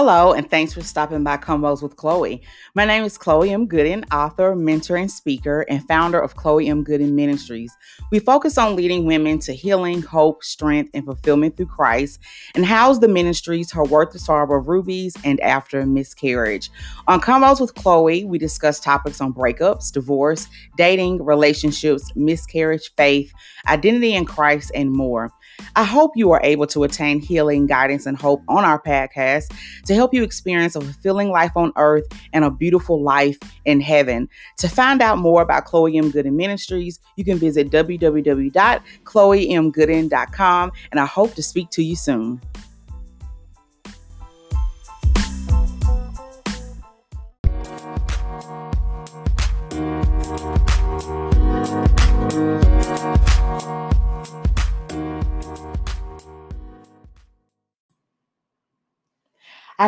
Hello, and thanks for stopping by Convos with Chloe. My name is Chloe M. Gooden, author, mentor, and speaker, and founder of Chloe M. Gooden Ministries. We focus on leading women to healing, hope, strength, and fulfillment through Christ, and house the ministries Her Worth the Sorrow of Rubies and After Miscarriage. On Convos with Chloe, we discuss topics on breakups, divorce, dating, relationships, miscarriage, faith, identity in Christ, and more. I hope you are able to attain healing, guidance, and hope on our podcast to help you experience a fulfilling life on earth and a beautiful life in heaven. To find out more about Chloe M. Gooden Ministries, you can visit www.chloemgooden.com, and I hope to speak to you soon.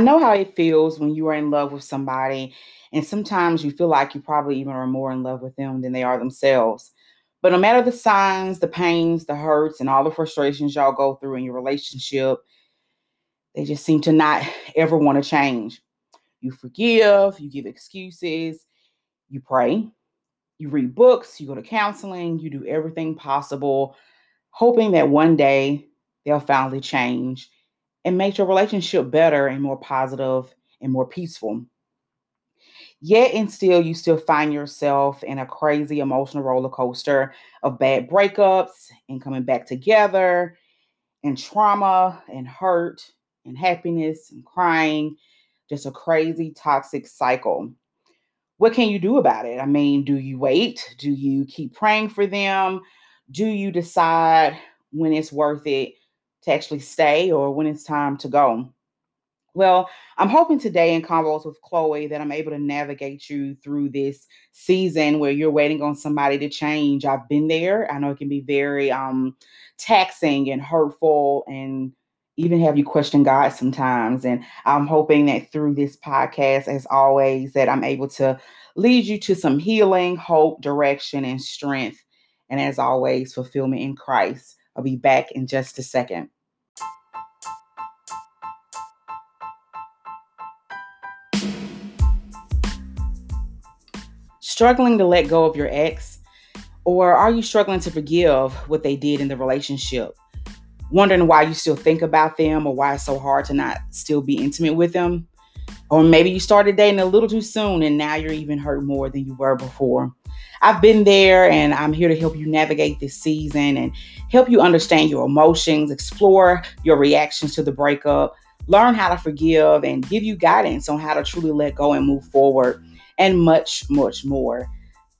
I know how it feels when you are in love with somebody, and sometimes you feel like you probably even are more in love with them than they are themselves. But no matter the signs, the pains, the hurts, and all the frustrations y'all go through in your relationship, they just seem to not ever want to change. You forgive, you give excuses, you pray, you read books, you go to counseling, you do everything possible, hoping that one day they'll finally change and makes your relationship better and more positive and more peaceful. Yet and still, you still find yourself in a crazy emotional roller coaster of bad breakups and coming back together, and trauma and hurt and happiness and crying. Just a crazy toxic cycle. What can you do about it? I mean, do you wait? Do you keep praying for them? Do you decide when it's worth it to actually stay or when it's time to go. Well, I'm hoping today in Convos with Chloe that I'm able to navigate you through this season where you're waiting on somebody to change. I've been there. I know it can be very um, taxing and hurtful and even have you question God sometimes. And I'm hoping that through this podcast, as always, that I'm able to lead you to some healing, hope, direction, and strength. And as always, fulfillment in Christ. I'll be back in just a second. Struggling to let go of your ex? Or are you struggling to forgive what they did in the relationship? Wondering why you still think about them or why it's so hard to not still be intimate with them? Or maybe you started dating a little too soon and now you're even hurt more than you were before. I've been there and I'm here to help you navigate this season and help you understand your emotions, explore your reactions to the breakup, learn how to forgive, and give you guidance on how to truly let go and move forward, and much, much more.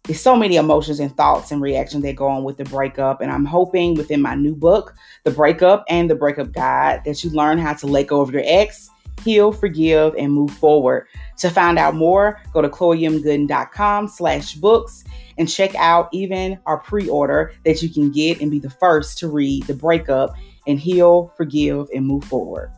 There's so many emotions and thoughts and reactions that go on with the breakup. And I'm hoping within my new book, The Breakup and the Breakup Guide, that you learn how to let go of your ex heal, forgive, and move forward. To find out more, go to chloemgooden.com slash books and check out even our pre-order that you can get and be the first to read the breakup and heal, forgive, and move forward.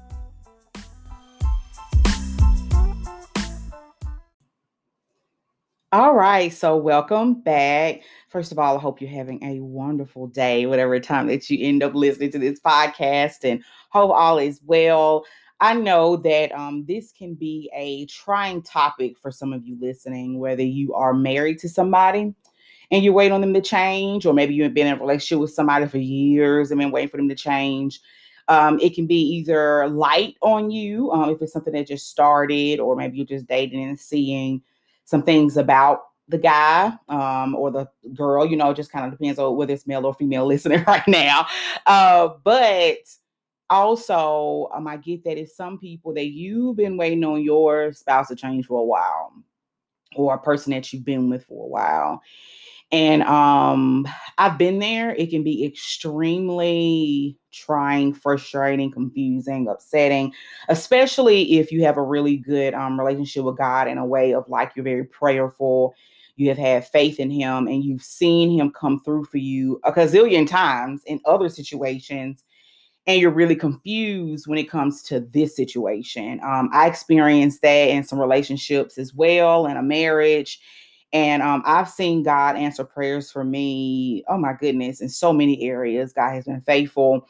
All right, so welcome back. First of all, I hope you're having a wonderful day, whatever time that you end up listening to this podcast, and hope all is well. I know that um, this can be a trying topic for some of you listening, whether you are married to somebody and you're waiting on them to change, or maybe you've been in a relationship with somebody for years and been waiting for them to change. Um, it can be either light on you um, if it's something that just started, or maybe you're just dating and seeing some things about the guy um, or the girl. You know, it just kind of depends on whether it's male or female listening right now. Uh, but also, um, I get that it's some people that you've been waiting on your spouse to change for a while, or a person that you've been with for a while. And um, I've been there. It can be extremely trying, frustrating, confusing, upsetting, especially if you have a really good um, relationship with God in a way of like you're very prayerful, you have had faith in Him, and you've seen Him come through for you a gazillion times in other situations and you're really confused when it comes to this situation. Um, I experienced that in some relationships as well, in a marriage. And um, I've seen God answer prayers for me. Oh my goodness, in so many areas, God has been faithful.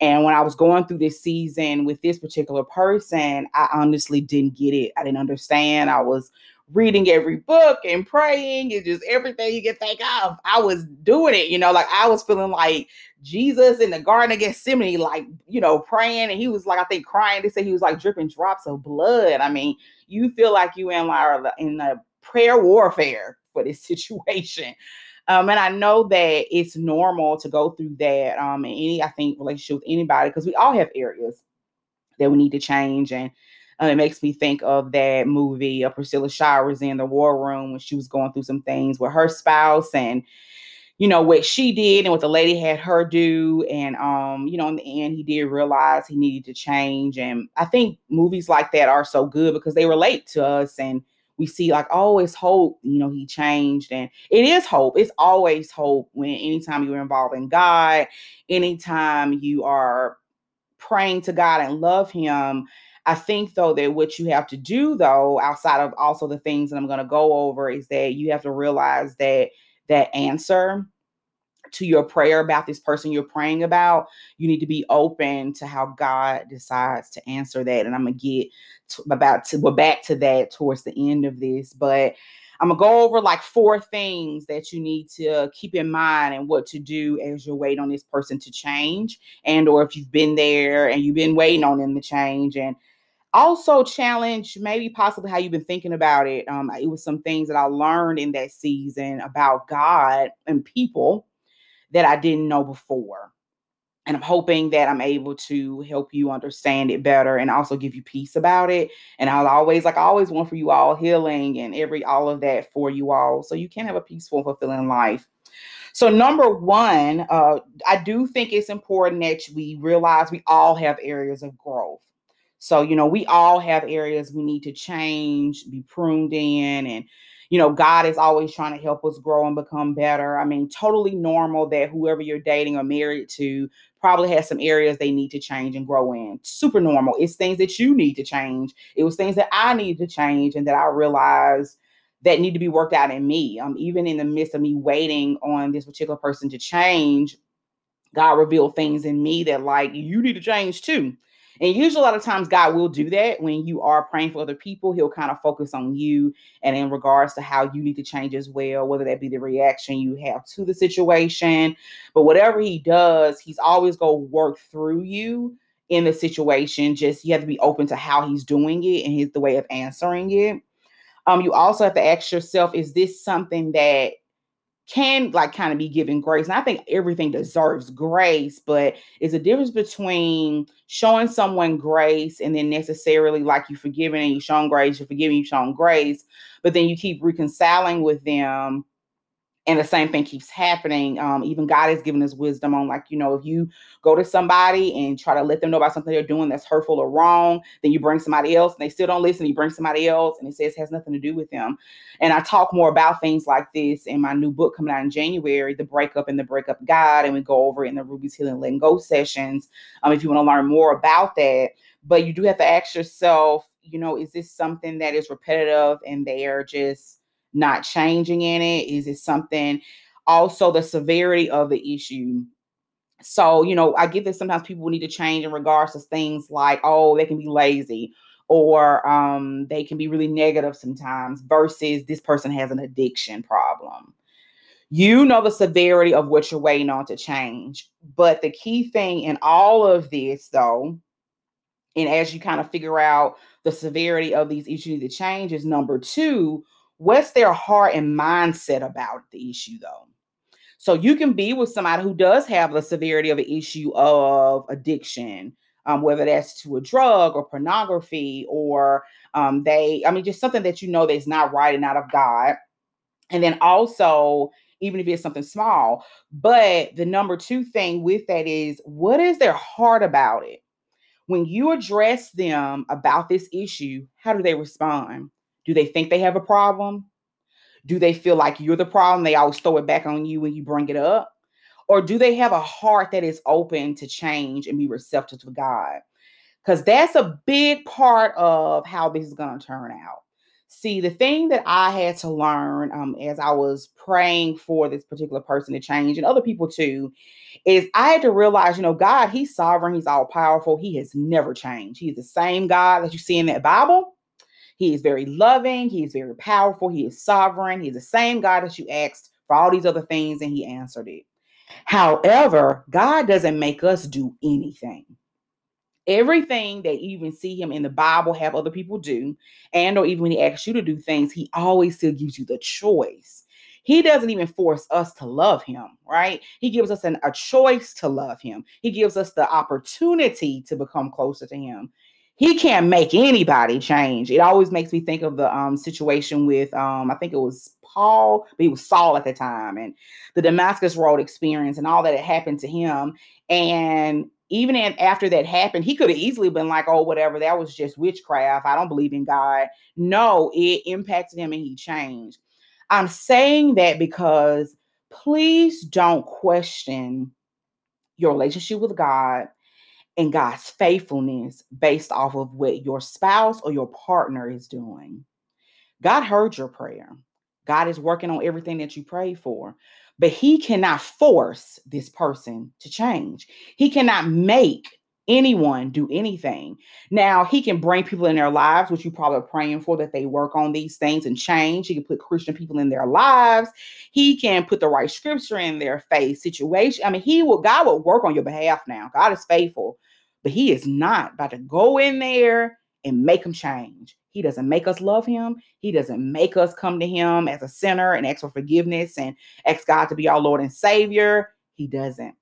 And when I was going through this season with this particular person, I honestly didn't get it. I didn't understand. I was reading every book and praying and just everything you can think of. I was doing it, you know, like I was feeling like Jesus in the Garden of Gethsemane, like, you know, praying. And he was like, I think crying. They said he was like dripping drops of blood. I mean, you feel like you in like in a prayer warfare for this situation. Um, and I know that it's normal to go through that um in any, I think, relationship with anybody, because we all have areas that we need to change. And uh, it makes me think of that movie of Priscilla Shirer in the War Room when she was going through some things with her spouse and you know what she did and what the lady had her do. And um you know in the end he did realize he needed to change. And i think movies like that are so good because they relate to us and we see like oh hope you know he changed. And it is hope. It's always hope when anytime you're involved in god anytime you are praying to god and love him I think though that what you have to do though, outside of also the things that I'm going to go over, is that you have to realize that that answer to your prayer about this person you're praying about, you need to be open to how God decides to answer that. And I'm gonna get to, about to we're back to that towards the end of this, but I'm gonna go over like four things that you need to keep in mind and what to do as you wait on this person to change, and or if you've been there and you've been waiting on them to change, and also challenge maybe possibly how you've been thinking about it. Um, it was some things that I learned in that season about God and people that I didn't know before. And I'm hoping that I'm able to help you understand it better and also give you peace about it. And I'll always, like, I always want for you all healing and every, all of that for you all. So you can have a peaceful, fulfilling life. So, number one, uh, I do think it's important that we realize we all have areas of growth. So, you know, we all have areas we need to change, be pruned in, and, you know, God is always trying to help us grow and become better. I mean, totally normal that whoever you're dating or married to probably has some areas they need to change and grow in. Super normal. It's things that you need to change. It was things that I needed to change and that I realized that need to be worked out in me. Um, even in the midst of me waiting on this particular person to change, God revealed things in me that like you need to change too. And usually, a lot of times, God will do that when you are praying for other people. He'll kind of focus on you and in regards to how you need to change as well, whether that be the reaction you have to the situation. But whatever He does, He's always going to work through you in the situation. Just you have to be open to how He's doing it and His the way of answering it. Um, you also have to ask yourself, is this something that can like kind of be given grace. And I think everything deserves grace, but it's a difference between showing someone grace and then necessarily like you forgiving and you showing grace, you're forgiving, you showing grace, but then you keep reconciling with them and the same thing keeps happening. Um, even God has given us wisdom on, like, you know, if you go to somebody and try to let them know about something they're doing that's hurtful or wrong, then you bring somebody else and they still don't listen. You bring somebody else and it says has nothing to do with them. And I talk more about things like this in my new book coming out in January, The Breakup and the Breakup Guide. And we go over in the Ruby's Healing Letting Go sessions um, if you want to learn more about that. But you do have to ask yourself, you know, is this something that is repetitive and they're just not changing in it? Is it something also the severity of the issue? So, you know, I get that sometimes people need to change in regards to things like, oh, they can be lazy or um, they can be really negative sometimes versus this person has an addiction problem. You know the severity of what you're waiting on to change. But the key thing in all of this, though, and as you kind of figure out the severity of these issues to change, is number two, what's their heart and mindset about the issue though? So you can be with somebody who does have the severity of an issue of addiction um, whether that's to a drug or pornography or um, they i mean just something that you know that's not right and out of god. And then also even if it's something small but the number two thing with that is what is their heart about it? When you address them about this issue how do they respond do they think they have a problem? Do they feel like you're the problem? They always throw it back on you when you bring it up? Or do they have a heart that is open to change and be receptive to God? Because that's a big part of how this is going to turn out. See, the thing that I had to learn um, as I was praying for this particular person to change and other people too is I had to realize, you know, God, He's sovereign, He's all powerful, He has never changed. He's the same God that you see in that Bible. He is very loving, He is very powerful, He is sovereign, He's the same God that you asked for all these other things, and He answered it. However, God doesn't make us do anything. Everything that you even see him in the bible have other people do and or even when he asks you to do things he always still gives you the choice. He doesn't even force us to love him right? He gives us an, a choice to love him. He gives us the opportunity to become closer to him he can't make anybody change it always makes me think of the um, situation with um, i think it was paul but he was saul at the time and the damascus road experience and all that had happened to him and even after that happened, he could have easily been like, oh, whatever, that was just witchcraft. I don't believe in God. No, it impacted him and he changed. I'm saying that because please don't question your relationship with God and God's faithfulness based off of what your spouse or your partner is doing. God heard your prayer. God is working on everything that you prayed for but he cannot force this person to change. He cannot make anyone do anything. Now, he can bring people in their lives, which you probably are praying for that they work on these things and change. He can put Christian people in their lives. He can put the right scripture in their face situation. I mean, he will God will work on your behalf now. God is faithful, but he is not about to go in there and make them change. He doesn't make us love him. He doesn't make us come to him as a sinner and ask for forgiveness and ask God to be our Lord and Savior. He doesn't.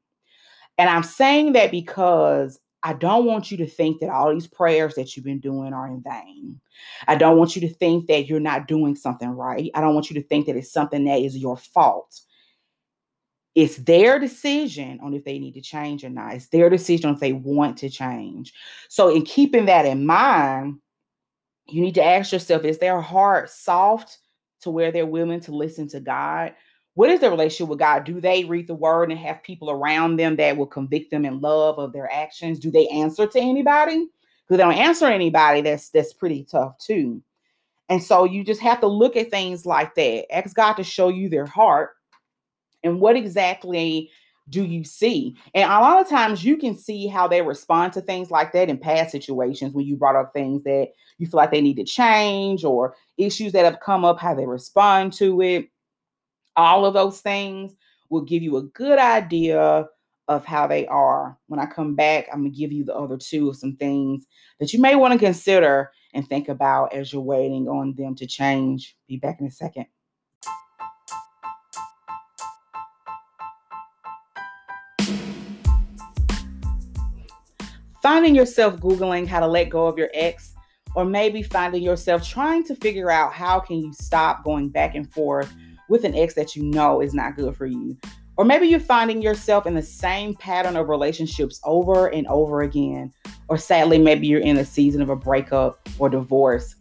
And I'm saying that because I don't want you to think that all these prayers that you've been doing are in vain. I don't want you to think that you're not doing something right. I don't want you to think that it's something that is your fault. It's their decision on if they need to change or not. It's their decision if they want to change. So, in keeping that in mind, you need to ask yourself is their heart soft to where they're willing to listen to God? What is their relationship with God? Do they read the word and have people around them that will convict them in love of their actions? Do they answer to anybody? Because they don't answer anybody, that's that's pretty tough too. And so you just have to look at things like that. Ask God to show you their heart and what exactly do you see? And a lot of times you can see how they respond to things like that in past situations when you brought up things that you feel like they need to change or issues that have come up, how they respond to it. All of those things will give you a good idea of how they are. When I come back, I'm going to give you the other two of some things that you may want to consider and think about as you're waiting on them to change. Be back in a second. finding yourself Googling how to let go of your ex, or maybe finding yourself trying to figure out how can you stop going back and forth with an ex that you know is not good for you. Or maybe you're finding yourself in the same pattern of relationships over and over again. Or sadly, maybe you're in a season of a breakup or divorce.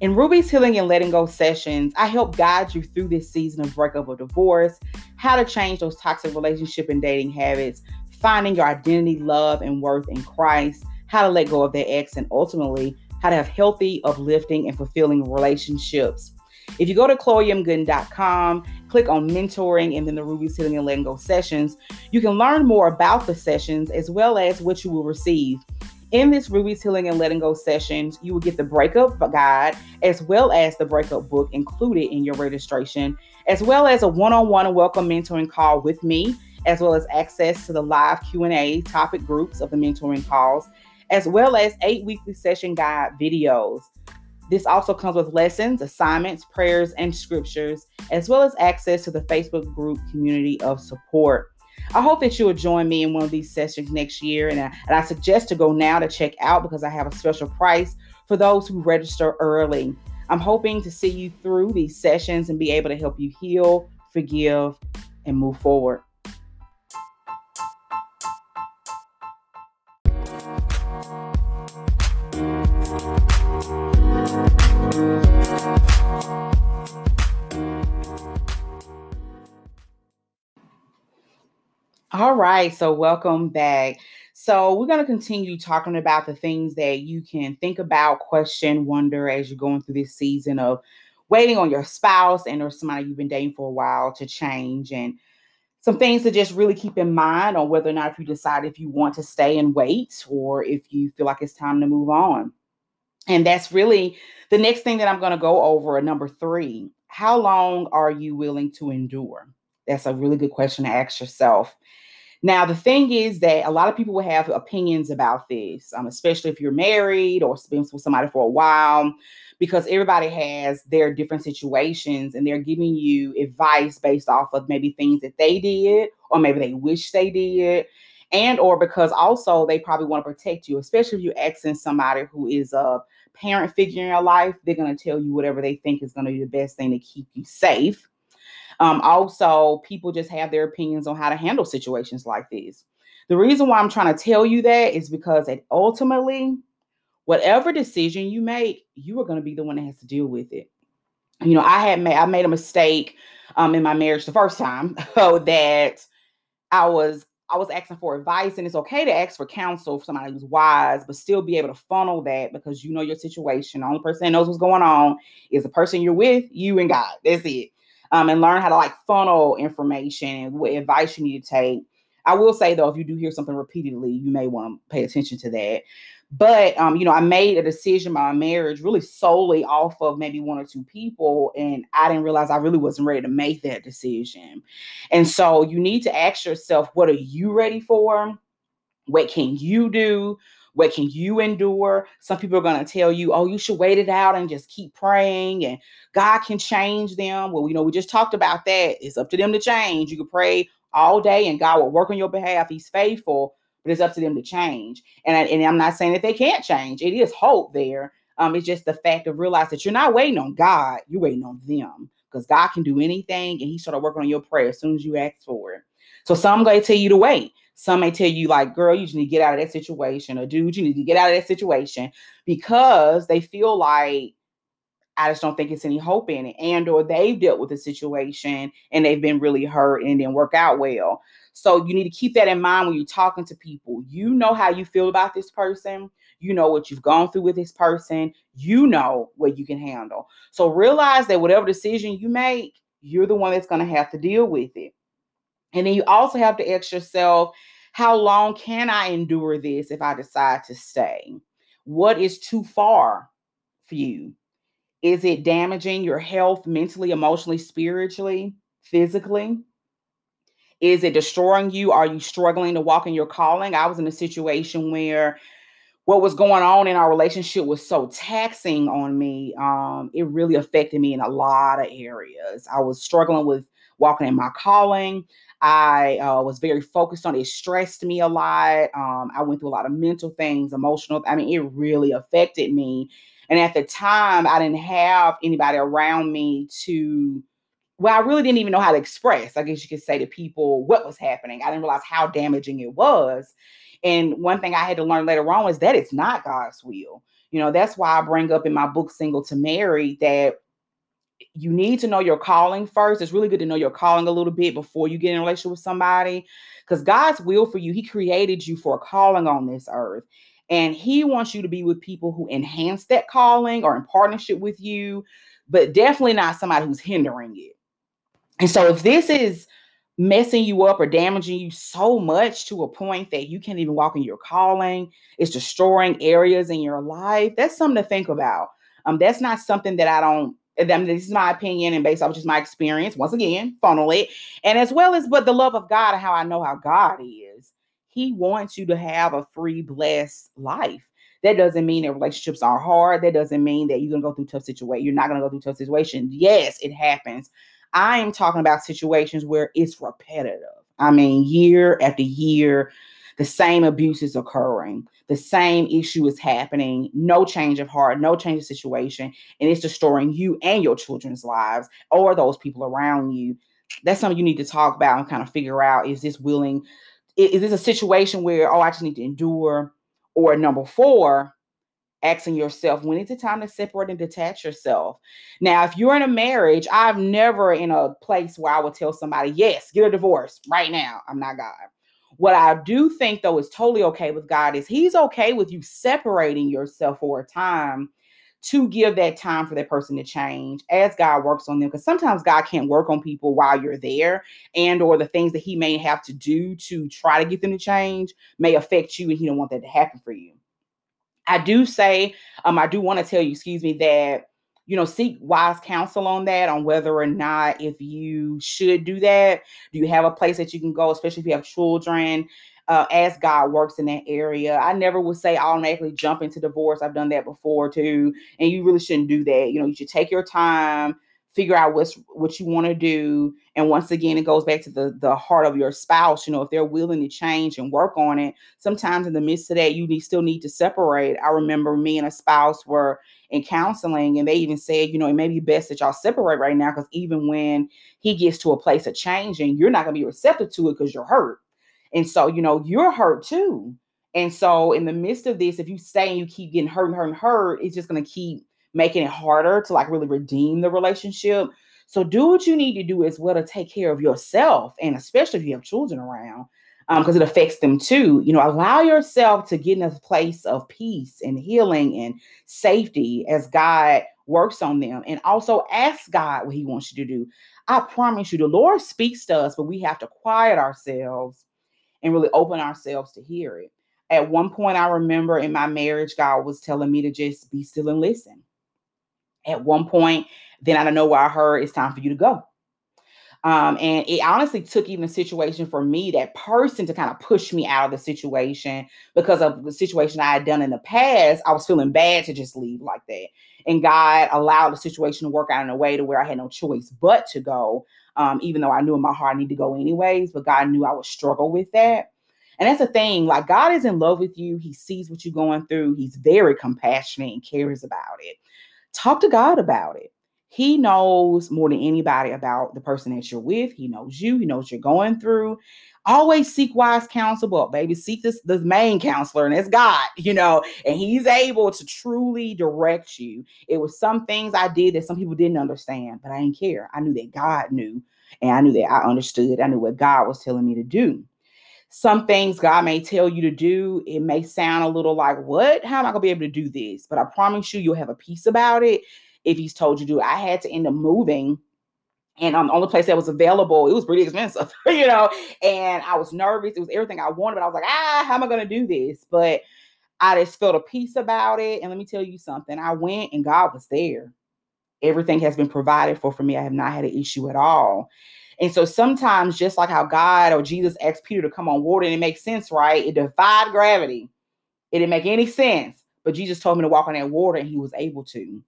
In Ruby's Healing and Letting Go sessions, I help guide you through this season of breakup or divorce, how to change those toxic relationship and dating habits, finding your identity, love, and worth in Christ, how to let go of their ex, and ultimately how to have healthy, uplifting, and fulfilling relationships. If you go to chloemgooden.com, click on mentoring and then the Ruby's Healing and Letting Go sessions, you can learn more about the sessions as well as what you will receive. In this Ruby's Healing and Letting Go sessions, you will get the breakup guide as well as the breakup book included in your registration, as well as a one-on-one welcome mentoring call with me as well as access to the live Q&A topic groups of the mentoring calls, as well as eight weekly session guide videos. This also comes with lessons, assignments, prayers, and scriptures, as well as access to the Facebook group community of support. I hope that you will join me in one of these sessions next year. And I, and I suggest to go now to check out because I have a special price for those who register early. I'm hoping to see you through these sessions and be able to help you heal, forgive, and move forward. All right, so welcome back. So, we're going to continue talking about the things that you can think about, question, wonder as you're going through this season of waiting on your spouse and or somebody you've been dating for a while to change and some things to just really keep in mind on whether or not if you decide if you want to stay and wait or if you feel like it's time to move on. And that's really the next thing that I'm going to go over. Number three, how long are you willing to endure? That's a really good question to ask yourself. Now, the thing is that a lot of people will have opinions about this, um, especially if you're married or been with somebody for a while, because everybody has their different situations and they're giving you advice based off of maybe things that they did or maybe they wish they did. And or because also they probably want to protect you, especially if you're asking somebody who is a parent figure in your life, they're going to tell you whatever they think is going to be the best thing to keep you safe. Um, also, people just have their opinions on how to handle situations like this. The reason why I'm trying to tell you that is because it ultimately, whatever decision you make, you are going to be the one that has to deal with it. You know, I had made I made a mistake um, in my marriage the first time so that I was I was asking for advice, and it's okay to ask for counsel for somebody who's wise, but still be able to funnel that because you know your situation. The only person that knows what's going on is the person you're with, you and God. That's it um, and learn how to like funnel information and what advice you need to take. I will say though, if you do hear something repeatedly, you may want to pay attention to that. But um, you know, I made a decision my marriage really solely off of maybe one or two people, and I didn't realize I really wasn't ready to make that decision. And so you need to ask yourself, what are you ready for? What can you do? What can you endure? Some people are going to tell you, oh, you should wait it out and just keep praying and God can change them. Well, you know, we just talked about that. It's up to them to change. You can pray all day and God will work on your behalf. He's faithful, but it's up to them to change. And, I, and I'm not saying that they can't change. It is hope there. Um, it's just the fact of realize that you're not waiting on God, you're waiting on them because God can do anything and He started working on your prayer as soon as you ask for it. So some going to tell you to wait. Some may tell you, like, girl, you just need to get out of that situation, or dude, you need to get out of that situation because they feel like I just don't think it's any hope in it. And or they've dealt with the situation and they've been really hurt and didn't work out well. So you need to keep that in mind when you're talking to people. You know how you feel about this person. You know what you've gone through with this person. You know what you can handle. So realize that whatever decision you make, you're the one that's going to have to deal with it. And then you also have to ask yourself, how long can I endure this if I decide to stay? What is too far for you? Is it damaging your health mentally, emotionally, spiritually, physically? Is it destroying you? Are you struggling to walk in your calling? I was in a situation where what was going on in our relationship was so taxing on me. Um, it really affected me in a lot of areas. I was struggling with walking in my calling. I uh, was very focused on it. stressed me a lot. Um, I went through a lot of mental things, emotional. I mean, it really affected me. And at the time, I didn't have anybody around me to, well, I really didn't even know how to express, I guess you could say to people what was happening. I didn't realize how damaging it was. And one thing I had to learn later on was that it's not God's will. You know, that's why I bring up in my book, Single to Marry, that you need to know your calling first. It's really good to know your calling a little bit before you get in a relationship with somebody because God's will for you, He created you for a calling on this earth. And He wants you to be with people who enhance that calling or in partnership with you, but definitely not somebody who's hindering it. And so if this is messing you up or damaging you so much to a point that you can't even walk in your calling, it's destroying areas in your life, that's something to think about. Um, that's not something that I don't I mean, this is my opinion and based off just my experience. Once again, funnel it. And as well as but the love of God and how I know how God is. He wants you to have a free, blessed life. That doesn't mean that relationships are hard. That doesn't mean that you're gonna go through tough situations. You're not gonna go through tough situations. Yes, it happens. I am talking about situations where it's repetitive. I mean, year after year, the same abuse is occurring the same issue is happening, no change of heart, no change of situation, and it's destroying you and your children's lives or those people around you. That's something you need to talk about and kind of figure out is this willing, is this a situation where, oh, I just need to endure? Or number four, asking yourself, when is it time to separate and detach yourself? Now, if you're in a marriage, i've never in a place where I would tell somebody, yes, get a divorce right now. I'm not God What I do think, though, is totally okay with God is He's okay with you separating yourself for a time to give that time for that person to change as God works on them. Because sometimes God can't work on people while you're there, and or the things that He may have to do to try to get them to change may affect you, and He don't want that to happen for you. I do say, um, I do want to tell you, excuse me, that you know, seek wise counsel on that, on whether or not if you should do that. Do you have a place that you can go, especially if you have children? Uh, as God works in that area. I never would say automatically jump into divorce. I've done that before too. And you really shouldn't do that. You know, you should take your time, figure out what's what you want to do. And once again it goes back to the the heart of your spouse you know if they're willing to change and work on it sometimes in the midst of that you need still need to separate. I remember me and a spouse were in counseling and they even said you know it may be best that y'all separate right now because even when he gets to a place of changing you're not going to be receptive to it because you're hurt. And so you know you're hurt too. And so in the midst of this if you stay and you keep getting hurt and hurt and hurt it's just going to keep making it harder to like really redeem the relationship. So do what you need to do as well to take care of yourself, and especially if you have children around, because um, it affects them too. You know, allow yourself to get in a place of peace and healing and safety as God works on them, and also ask God what He wants you to do. I promise you, the Lord speaks to us, but we have to quiet ourselves and really open ourselves to hear it. At one point, I remember in my marriage, God was telling me to just be still and listen at one point. Then I don't know where I heard it's time for you to go. Um, and it honestly took even a situation for me, that person, to kind of push me out of the situation because of the situation I had done in the past. I was feeling bad to just leave like that. And God allowed the situation to work out in a way to where I had no choice but to go, um, even though I knew in my heart I need to go anyways. But God knew I would struggle with that. And that's the thing, like God is in love with you. He sees what you're going through. He's very compassionate and cares about it talk to God about it. He knows more than anybody about the person that you're with. He knows you. He knows you're going through. Always seek wise counsel, but baby, seek this the main counselor, and it's God, you know, and He's able to truly direct you. It was some things I did that some people didn't understand, but I didn't care. I knew that God knew, and I knew that I understood. I knew what God was telling me to do some things God may tell you to do, it may sound a little like, what? How am I going to be able to do this? But I promise you, you'll have a peace about it if He's told you to. I had to end up moving. And um, the only place that was available, it was pretty expensive, you know. And I was nervous. It was everything I wanted, but I was like, ah, how am I going to do this? But I just felt a peace about it. And let me tell you something. I went and God was there. Everything has been provided for for me. I have not had an issue at all. And so sometimes, just like how God or Jesus asked Peter to come on water, and it makes sense, right? It defied gravity. It didn't make any sense. But Jesus told me to walk on that water, and he was able to.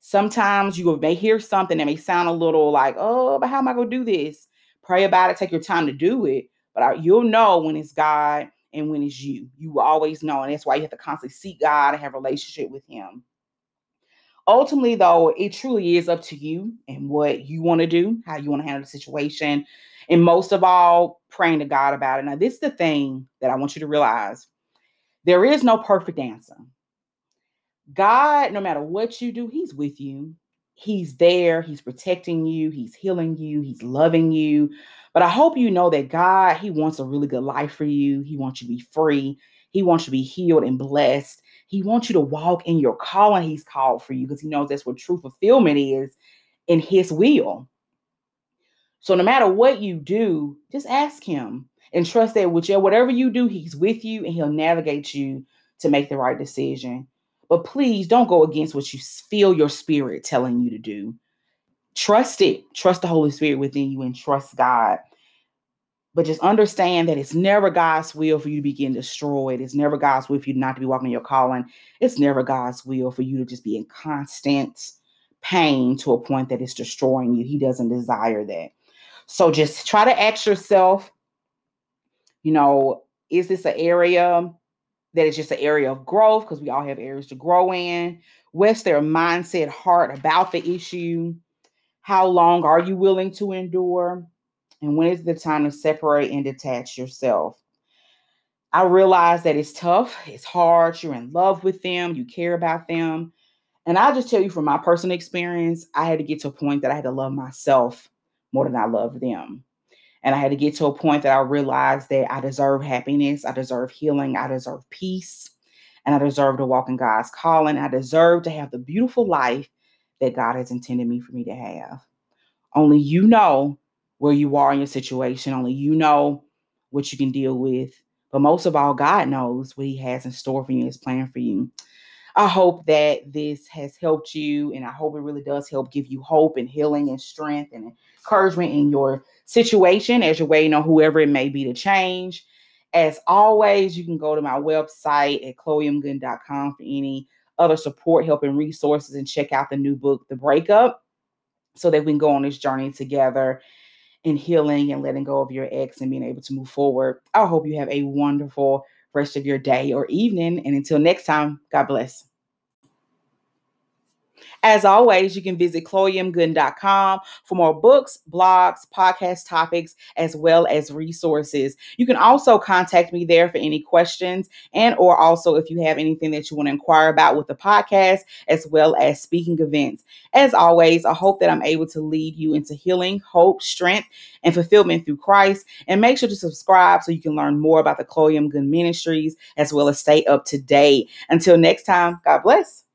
Sometimes you may hear something that may sound a little like, oh, but how am I going to do this? Pray about it, take your time to do it. But you'll know when it's God and when it's you. You will always know. And that's why you have to constantly seek God and have a relationship with Him ultimately though it truly is up to you and what you want to do how you want to handle the situation and most of all praying to god about it. Now this is the thing that i want you to realize. There is no perfect answer. God no matter what you do he's with you. He's there. He's protecting you. He's healing you. He's loving you. But i hope you know that god he wants a really good life for you. He wants you to be free. He wants you to be healed and blessed he wants you to walk in your calling he's called for you because he knows that's what true fulfillment is in his will. So no matter what you do, just ask him and trust that whichever whatever you do, he's with you and he'll navigate you to make the right decision. But please don't go against what you feel your spirit telling you to do. Trust it. Trust the Holy Spirit within you and trust God but just understand that it's never God's will for you to be getting destroyed. It's never God's will for you not to be walking your calling. It's never God's will for you to just be in constant pain to a point that it's destroying you. He doesn't desire that. So just try to ask yourself, you know, is this an area that is just an area of growth? Because we all have areas to grow in. What's their mindset, heart about the issue? How long are you willing to endure? And when is the time to separate and detach yourself? I realize that it's tough, it's hard, you're in love with them, you care about them. And I'll just tell you from my personal experience, I had to get to a point that I had to love myself more than I love them. And I had to get to a point that I realized that I deserve happiness, I deserve healing, I deserve peace, and I deserve to walk in God's calling. I deserve to have the beautiful life that God has intended me for me to have. Only you know where you are in your situation, only you know what you can deal with. But most of all, God knows what He has in store for you, His plan for you. I hope that this has helped you, and I hope it really does help give you hope and healing and strength and encouragement in your situation as you're waiting on whoever it may be to change. As always, you can go to my website at chloemgooden.com for any other support, help, and resources, and check out the new book, The Breakup, so that we can go on this journey together in healing and letting go of your ex and being able to move forward. I hope you have a wonderful rest of your day or evening. And until next time, God bless. As always, you can visit chloemgooden.com for more books, blogs, podcast topics, as well as resources. You can also contact me there for any questions and or also if you have anything that you want to inquire about with the podcast, as well as speaking events. As always, I hope that I'm able to lead you into healing, hope, strength, and fulfillment through Christ. And make sure to subscribe so you can learn more about the Chloe M. Gooden Ministries, as well as stay up to date. Until next time, God bless.